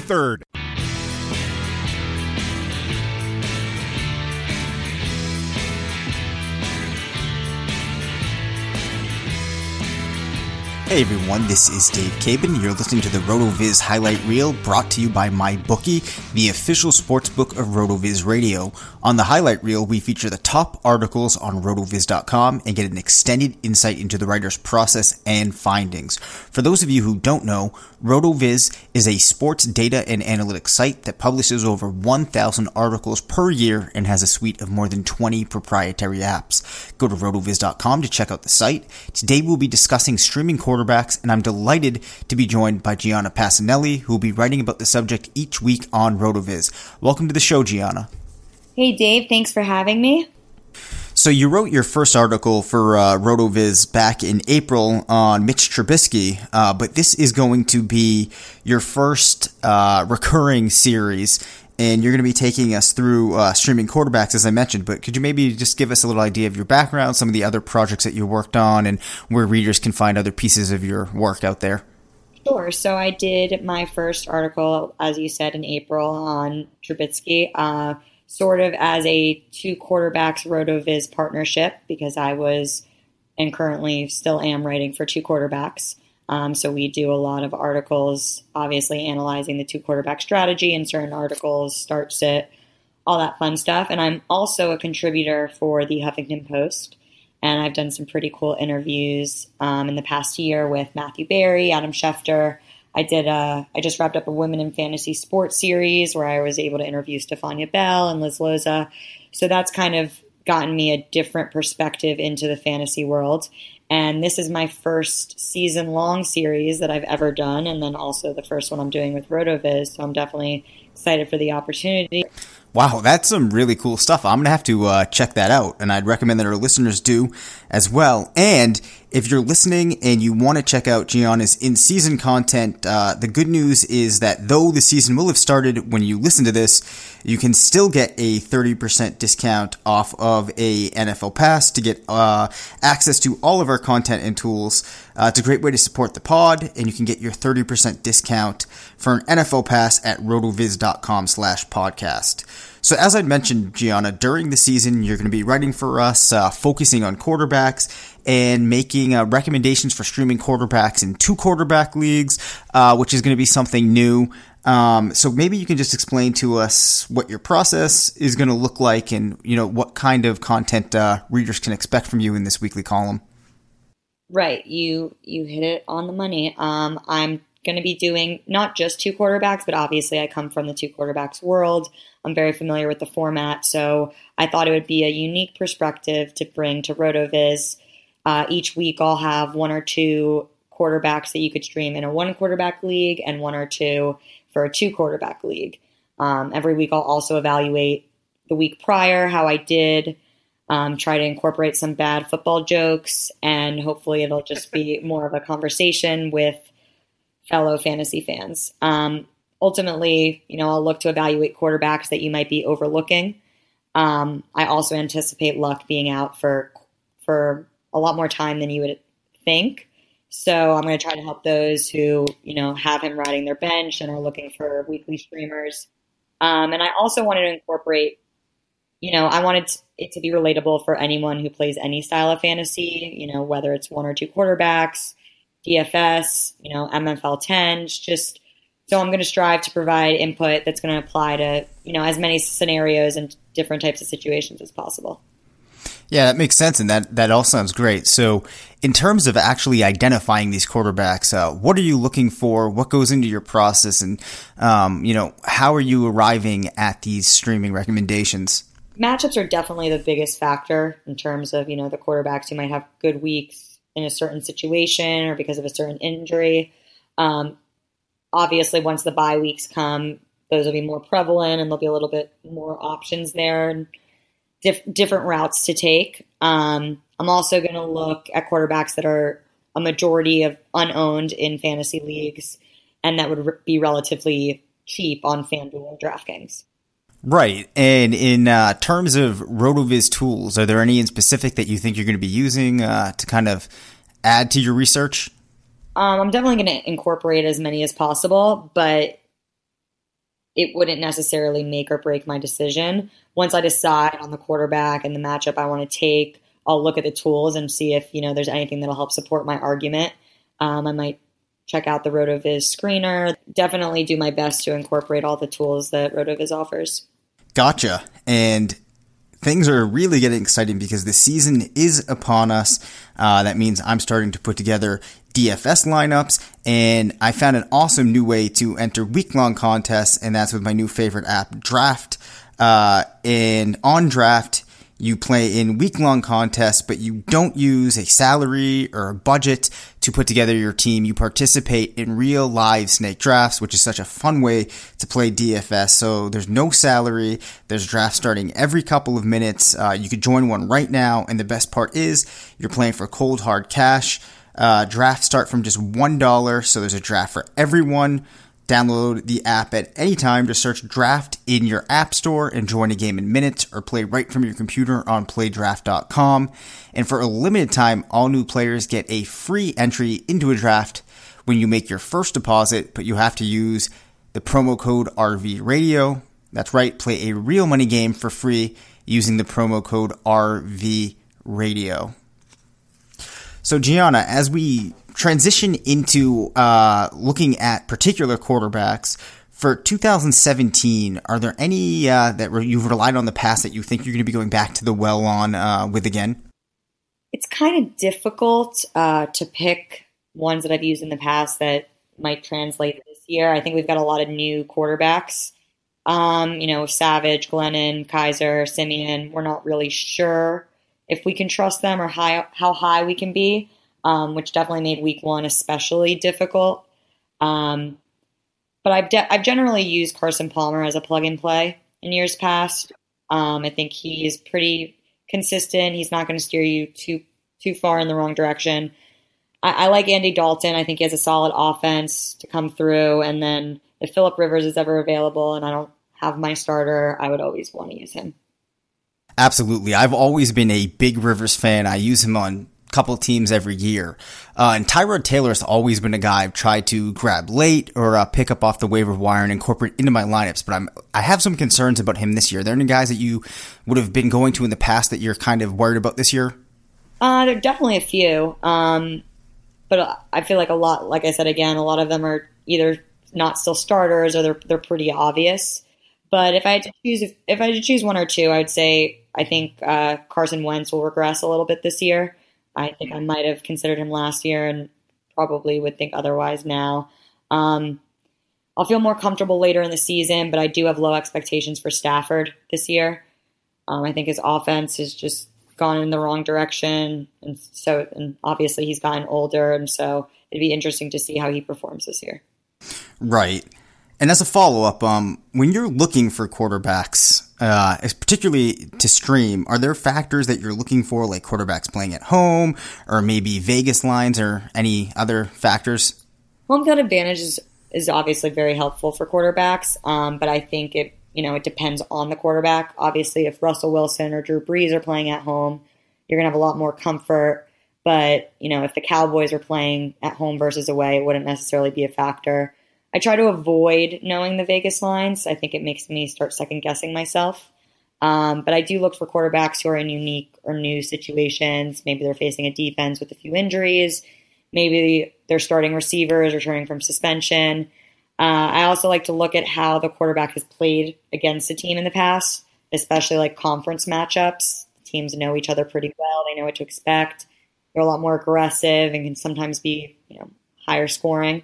3rd. Hey everyone, this is Dave Caban. You're listening to the RotoViz highlight reel brought to you by MyBookie, the official sportsbook of RotoViz Radio. On the highlight reel, we feature the top articles on rotoviz.com and get an extended insight into the writer's process and findings. For those of you who don't know, RotoViz is a sports data and analytics site that publishes over 1,000 articles per year and has a suite of more than 20 proprietary apps. Go to rotoviz.com to check out the site. Today we'll be discussing streaming quarterbacks, and I'm delighted to be joined by Gianna Passanelli, who will be writing about the subject each week on RotoViz. Welcome to the show, Gianna. Hey, Dave. Thanks for having me. So you wrote your first article for uh, RotoViz back in April on Mitch Trubisky, uh, but this is going to be your first uh, recurring series, and you're going to be taking us through uh, streaming quarterbacks, as I mentioned. But could you maybe just give us a little idea of your background, some of the other projects that you worked on, and where readers can find other pieces of your work out there? Sure. So I did my first article, as you said, in April on Trubisky. Uh, sort of as a two quarterbacks RotoViz partnership because I was and currently still am writing for two quarterbacks. Um, so we do a lot of articles, obviously analyzing the two quarterback strategy and certain articles, start sit, all that fun stuff. And I'm also a contributor for the Huffington Post. And I've done some pretty cool interviews um, in the past year with Matthew Berry, Adam Schefter, I did a, I just wrapped up a women in fantasy sports series where I was able to interview Stephania Bell and Liz Loza. So that's kind of gotten me a different perspective into the fantasy world. And this is my first season long series that I've ever done, and then also the first one I'm doing with RotoViz. So I'm definitely excited for the opportunity. Wow, that's some really cool stuff. I'm going to have to uh, check that out, and I'd recommend that our listeners do as well. And if you're listening and you want to check out Gianna's in season content, uh, the good news is that though the season will have started when you listen to this, you can still get a 30% discount off of a NFL pass to get uh, access to all of our content and tools. Uh, it's a great way to support the pod, and you can get your 30% discount for an NFL pass at rotoviz.com slash podcast. So, as I mentioned, Gianna, during the season, you're going to be writing for us, uh, focusing on quarterbacks and making uh, recommendations for streaming quarterbacks in two quarterback leagues, uh, which is going to be something new. Um, so maybe you can just explain to us what your process is going to look like, and you know what kind of content uh, readers can expect from you in this weekly column. Right, you you hit it on the money. Um, I'm going to be doing not just two quarterbacks, but obviously I come from the two quarterbacks world. I'm very familiar with the format, so I thought it would be a unique perspective to bring to RotoViz. Uh, each week, I'll have one or two quarterbacks that you could stream in a one quarterback league and one or two for a two quarterback league. Um, every week, I'll also evaluate the week prior how I did. Um, try to incorporate some bad football jokes, and hopefully, it'll just be more of a conversation with fellow fantasy fans. Um, ultimately, you know, I'll look to evaluate quarterbacks that you might be overlooking. Um, I also anticipate Luck being out for for a lot more time than you would think. So I'm going to try to help those who you know have him riding their bench and are looking for weekly streamers. Um, and I also wanted to incorporate, you know, I wanted it to be relatable for anyone who plays any style of fantasy. You know, whether it's one or two quarterbacks, DFS, you know, MFL 10s, just so I'm going to strive to provide input that's going to apply to, you know, as many scenarios and different types of situations as possible. Yeah, that makes sense, and that that all sounds great. So, in terms of actually identifying these quarterbacks, uh, what are you looking for? What goes into your process, and um, you know, how are you arriving at these streaming recommendations? Matchups are definitely the biggest factor in terms of you know the quarterbacks who might have good weeks in a certain situation or because of a certain injury. Um, obviously, once the bye weeks come, those will be more prevalent and there'll be a little bit more options there and diff- different routes to take. Um, I'm also going to look at quarterbacks that are a majority of unowned in fantasy leagues and that would re- be relatively cheap on FanDuel and DraftKings. Right. And in uh, terms of RotoViz tools, are there any in specific that you think you're going to be using uh, to kind of add to your research? Um, I'm definitely going to incorporate as many as possible, but it wouldn't necessarily make or break my decision. Once I decide on the quarterback and the matchup I want to take, I'll look at the tools and see if you know there's anything that'll help support my argument. Um, I might check out the RotoViz screener. Definitely do my best to incorporate all the tools that RotoViz offers. Gotcha. And things are really getting exciting because the season is upon us. Uh, that means I'm starting to put together DFS lineups, and I found an awesome new way to enter week long contests, and that's with my new favorite app, Draft. Uh, and on Draft, you play in week long contests, but you don't use a salary or a budget to put together your team. You participate in real live snake drafts, which is such a fun way to play DFS. So there's no salary. There's drafts starting every couple of minutes. Uh, you could join one right now. And the best part is you're playing for cold hard cash. Uh, drafts start from just $1. So there's a draft for everyone. Download the app at any time to search Draft in your App Store and join a game in minutes or play right from your computer on playdraft.com. And for a limited time, all new players get a free entry into a draft when you make your first deposit, but you have to use the promo code RV Radio. That's right, play a real money game for free using the promo code RV Radio. So, Gianna, as we transition into uh, looking at particular quarterbacks for 2017, are there any uh, that you've relied on the past that you think you're going to be going back to the well on uh, with again? It's kind of difficult uh, to pick ones that I've used in the past that might translate this year. I think we've got a lot of new quarterbacks. Um, you know, Savage, Glennon, Kizer, Siemian. We're not really sure if we can trust them or high, how high we can be um, which definitely made week one especially difficult. Um, but I've, de- I've generally used Carson Palmer as a plug and play in years past. Um, I think he's pretty consistent. He's not going to steer you too too far in the wrong direction. I, I, like Andy Dalton. I think he has a solid offense to come through. And then if Philip Rivers is ever available and I don't have my starter, I would always want to use him. Absolutely. I've always been a big Rivers fan. I use him on couple teams every year. Uh, and Tyrod Taylor has always been a guy I've tried to grab late or uh, pick up off the waiver wire and incorporate into my lineups. But I'm I have some concerns about him this year. Are there any guys that you would have been going to in the past that you're kind of worried about this year? Uh, there are definitely a few. Um, but I feel like a lot, like I said again, a lot of them are either not still starters or they're they're pretty obvious. But if I had to choose, if, if I had to choose one or two, I would say I think uh, Carson Wentz will regress a little bit this year. I think I might have considered him last year and probably would think otherwise now. Um, I'll feel more comfortable later in the season, but I do have low expectations for Stafford this year. Um, I think his offense has just gone in the wrong direction, and so and obviously he's gotten older, and so it'd be interesting to see how he performs this year. Right. And as a follow up, um, when you're looking for quarterbacks, uh, particularly to stream, are there factors that you're looking for, like quarterbacks playing at home, or maybe Vegas lines, or any other factors? Home field advantage is, is obviously very helpful for quarterbacks, um, but I think it you know it depends on the quarterback. Obviously, if Russell Wilson or Drew Brees are playing at home, you're gonna have a lot more comfort. But you know, if the Cowboys are playing at home versus away, it wouldn't necessarily be a factor. I try to avoid knowing the Vegas lines. I think it makes me start second guessing myself. Um, but I do look for quarterbacks who are in unique or new situations. Maybe they're facing a defense with a few injuries. Maybe they're starting receivers returning from suspension. Uh, I also like to look at how the quarterback has played against a team in the past, especially like conference matchups. Teams know each other pretty well. They know what to expect. They're a lot more aggressive and can sometimes be, you know, higher scoring.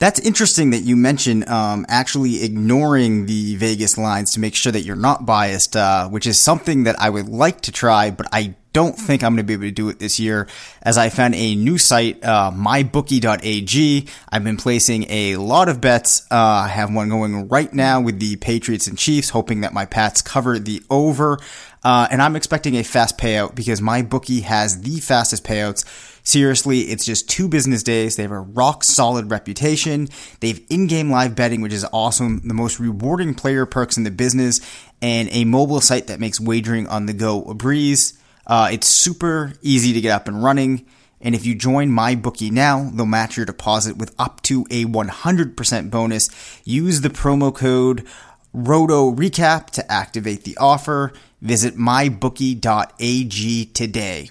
That's interesting that you mention um, actually ignoring the Vegas lines to make sure that you're not biased, uh, which is something that I would like to try, but I don't think I'm going to be able to do it this year as I found a new site, uh, mybookie.ag. I've been placing a lot of bets. Uh, I have one going right now with the Patriots and Chiefs, hoping that my Pats cover the over. Uh, and I'm expecting a fast payout because my bookie has the fastest payouts Seriously, it's just two business days. They have a rock solid reputation. They have in game live betting, which is awesome, the most rewarding player perks in the business, and a mobile site that makes wagering on the go a breeze. Uh, it's super easy to get up and running. And if you join my bookie now, they'll match your deposit with up to a 100% bonus. Use the promo code Roto Recap to activate the offer. Visit mybookie.ag today.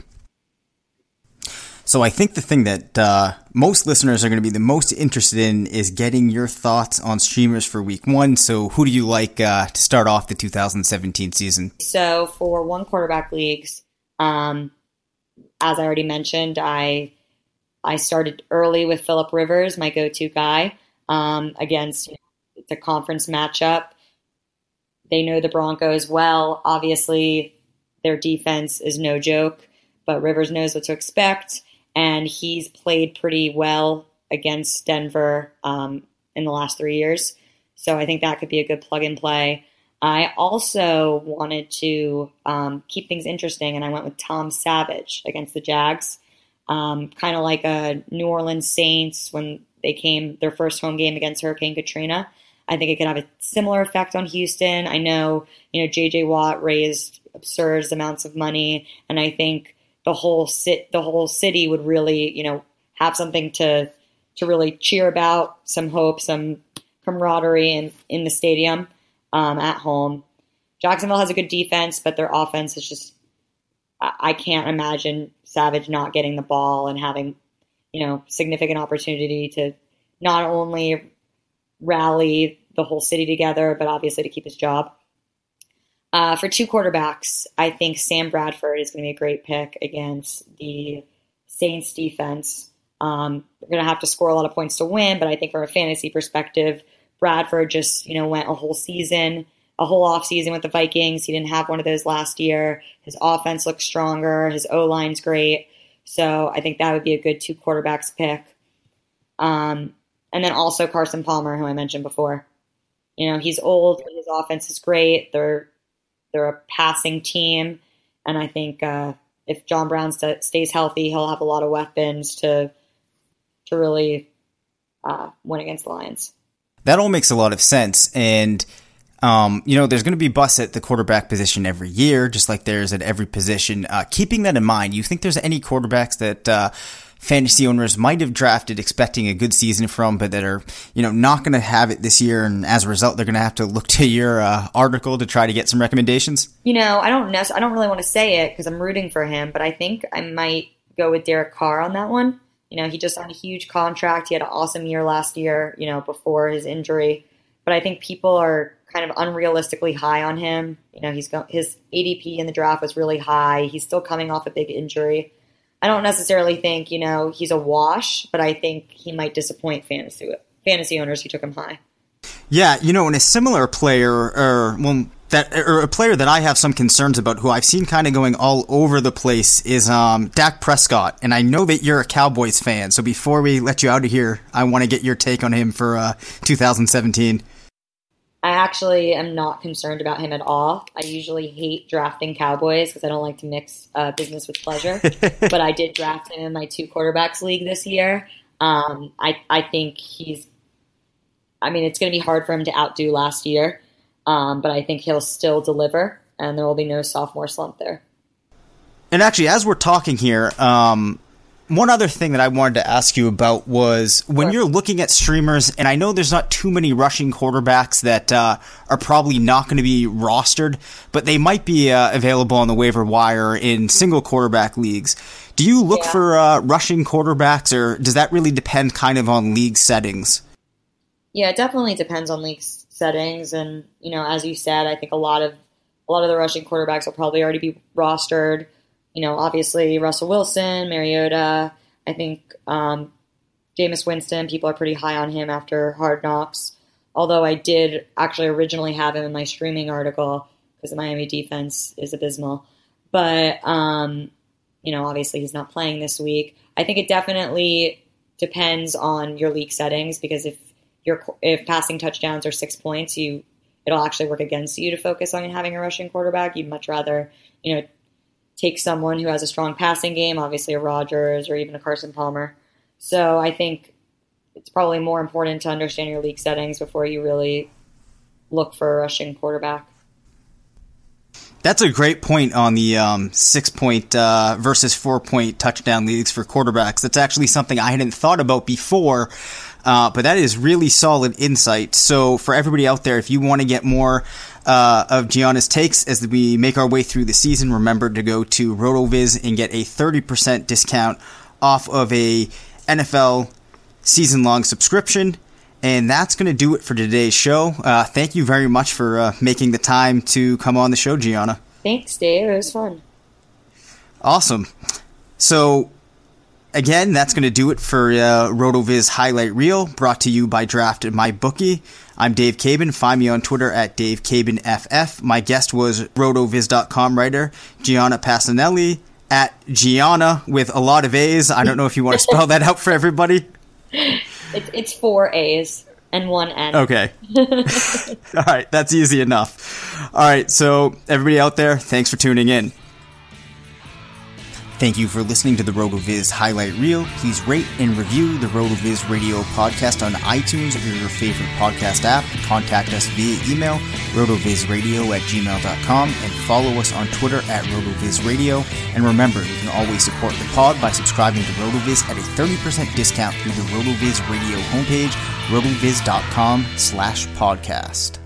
So I think the thing that uh, most listeners are going to be the most interested in is getting your thoughts on streamers for week one. So who do you like uh, to start off the 2017 season? So for one quarterback leagues, um, as I already mentioned, I I started early with Philip Rivers, my go-to guy, um, against the conference matchup. They know the Broncos well. Obviously, their defense is no joke, but Rivers knows what to expect and he's played pretty well against Denver um, in the last three years. So I think that could be a good plug and play. I also wanted to um, keep things interesting, and I went with Tom Savage against the Jags, um, kind of like a New Orleans Saints when they came their first home game against Hurricane Katrina. I think it could have a similar effect on Houston. I know, you know, J.J. Watt raised absurd amounts of money, and I think the whole sit the whole city would really you know have something to to really cheer about, some hope, some camaraderie in in the stadium um, at home. Jacksonville has a good defense, but their offense is just I can't imagine Savage not getting the ball and having you know significant opportunity to not only rally the whole city together, but obviously to keep his job. Uh, for two quarterbacks, I think Sam Bradford is going to be a great pick against the Saints defense. Um, they're going to have to score a lot of points to win, but I think from a fantasy perspective, Bradford just you know went a whole season, a whole off season with the Vikings. He didn't have one of those last year. His offense looks stronger. His O line's great. So I think that would be a good two quarterbacks pick. Um, and then also Carson Palmer, who I mentioned before. You know, he's old, his offense is great. They're they're a passing team, and I think uh, if John Brown st- stays healthy, he'll have a lot of weapons to to really uh, win against the Lions. That all makes a lot of sense, and Um, you know, there's going to be busts at the quarterback position every year, just like there's at every position. Uh, keeping that in mind, you think there's any quarterbacks that uh, fantasy owners might have drafted expecting a good season from, but that are, you know, not going to have it this year, and as a result, they're going to have to look to your uh, article to try to get some recommendations? You know, I don't know. I don't really want to say it because I'm rooting for him, but I think I might go with Derek Carr on that one. You know, he just signed a huge contract. He had an awesome year last year, you know, before his injury. But I think people are kind of unrealistically high on him. You know, he's got his ADP in the draft was really high. He's still coming off a big injury. I don't necessarily think, you know, he's a wash, but I think he might disappoint fantasy fantasy owners who took him high. Yeah, you know, and a similar player, or well, that or a player that I have some concerns about, who I've seen kind of going all over the place, is um, Dak Prescott. And I know that you're a Cowboys fan, so before we let you out of here, I want to get your take on him for uh, 2017. I actually am not concerned about him at all. I usually hate drafting Cowboys because I don't like to mix uh, business with pleasure. but I did draft him in my two quarterbacks league this year. Um, I I think he's. I mean, it's going to be hard for him to outdo last year, um, but I think he'll still deliver, and there will be no sophomore slump there. And actually, as we're talking here, um, one other thing that I wanted to ask you about was when sure. you're looking at streamers, and I know there's not too many rushing quarterbacks that uh, are probably not going to be rostered, but they might be uh, available on the waiver wire in single quarterback leagues. Do you look yeah. for uh, rushing quarterbacks, or does that really depend kind of on league settings? Yeah, it definitely depends on league settings, and you know, as you said, I think a lot of a lot of the rushing quarterbacks will probably already be rostered you know, obviously Russell Wilson, Mariota. I think um, Jameis Winston. People are pretty high on him after Hard Knocks. Although I did actually originally have him in my streaming article because the Miami defense is abysmal. But um, you know, obviously he's not playing this week. I think it definitely depends on your league settings because if your if passing touchdowns are six points, you it'll actually work against you to focus on having a rushing quarterback. You'd much rather you know take someone who has a strong passing game, obviously a Rodgers or even a Carson Palmer. So I think it's probably more important to understand your league settings before you really look for a rushing quarterback. That's a great point on the um, six point uh, versus four point touchdown leagues for quarterbacks. That's actually something I hadn't thought about before, uh, but that is really solid insight. So, for everybody out there, if you want to get more uh, of Gianna's takes as we make our way through the season. Remember to go to RotoViz and get a 30% discount off of a NFL season long subscription. And that's going to do it for today's show. Uh, thank you very much for uh, making the time to come on the show, Gianna. Thanks, Dave. It was fun. Awesome. So, again, that's going to do it for uh, RotoViz Highlight Reel, brought to you by Draft and My Bookie. I'm Dave Caban. Find me on Twitter at Dave FF. My guest was rotoviz.com writer Gianna Passanelli at Gianna with a lot of A's. I don't know if you want to spell that out for everybody. It's, it's four A's and one N. Okay. All right, that's easy enough. All right, so everybody out there, thanks for tuning in. Thank you for listening to the RotoViz Highlight Reel. Please rate and review the RotoViz Radio podcast on iTunes or your favorite podcast app. Contact us via email, rotovizradio at gmail.com, and follow us on Twitter at RotoVizRadio. And remember, you can always support the pod by subscribing to RotoViz at a 30% discount through the RotoViz Radio homepage, rotoviz.com slash podcast.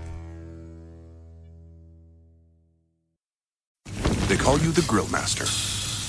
They call you the Grill Master